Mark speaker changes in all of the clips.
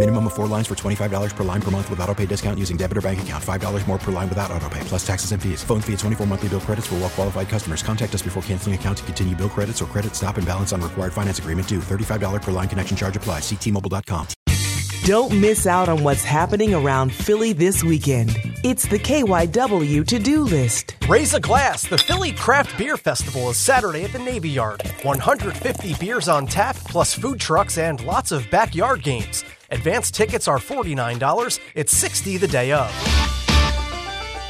Speaker 1: Minimum of four lines for $25 per line per month with auto pay discount using debit or bank account. $5 more per line without auto pay, plus taxes and fees. Phone fee at 24 monthly bill credits for well qualified customers. Contact us before canceling account to continue bill credits or credit stop and balance on required finance agreement due. $35 per line connection charge applies. Ctmobile.com.
Speaker 2: Don't miss out on what's happening around Philly this weekend. It's the KYW to do list.
Speaker 3: Raise a glass. The Philly Craft Beer Festival is Saturday at the Navy Yard. 150 beers on tap, plus food trucks and lots of backyard games. Advance tickets are $49. It's 60 the day of.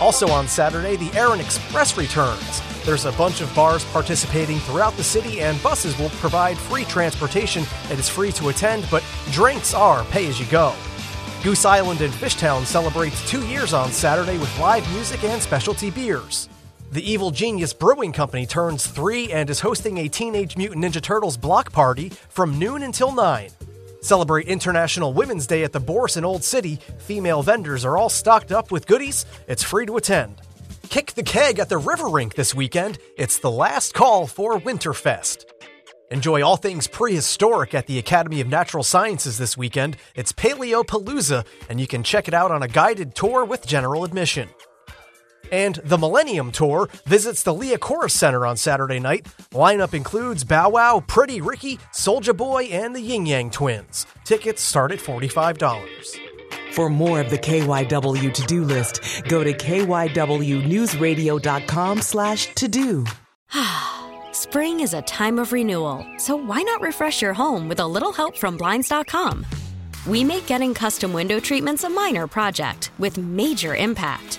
Speaker 3: Also on Saturday, the Erin Express returns. There's a bunch of bars participating throughout the city, and buses will provide free transportation. It is free to attend, but drinks are pay as you go. Goose Island in Fishtown celebrates two years on Saturday with live music and specialty beers. The Evil Genius Brewing Company turns three and is hosting a Teenage Mutant Ninja Turtles block party from noon until 9. Celebrate International Women's Day at the Bourse in Old City. Female vendors are all stocked up with goodies. It's free to attend. Kick the keg at the River Rink this weekend. It's the last call for Winterfest. Enjoy all things prehistoric at the Academy of Natural Sciences this weekend. It's Paleopalooza, and you can check it out on a guided tour with general admission. And the Millennium Tour visits the Liacouras Center on Saturday night. Lineup includes Bow Wow, Pretty Ricky, Soulja Boy, and the Ying Yang Twins. Tickets start at $45.
Speaker 2: For more of the KYW to-do list, go to kywnewsradio.com slash to-do.
Speaker 4: Spring is a time of renewal, so why not refresh your home with a little help from Blinds.com? We make getting custom window treatments a minor project with major impact.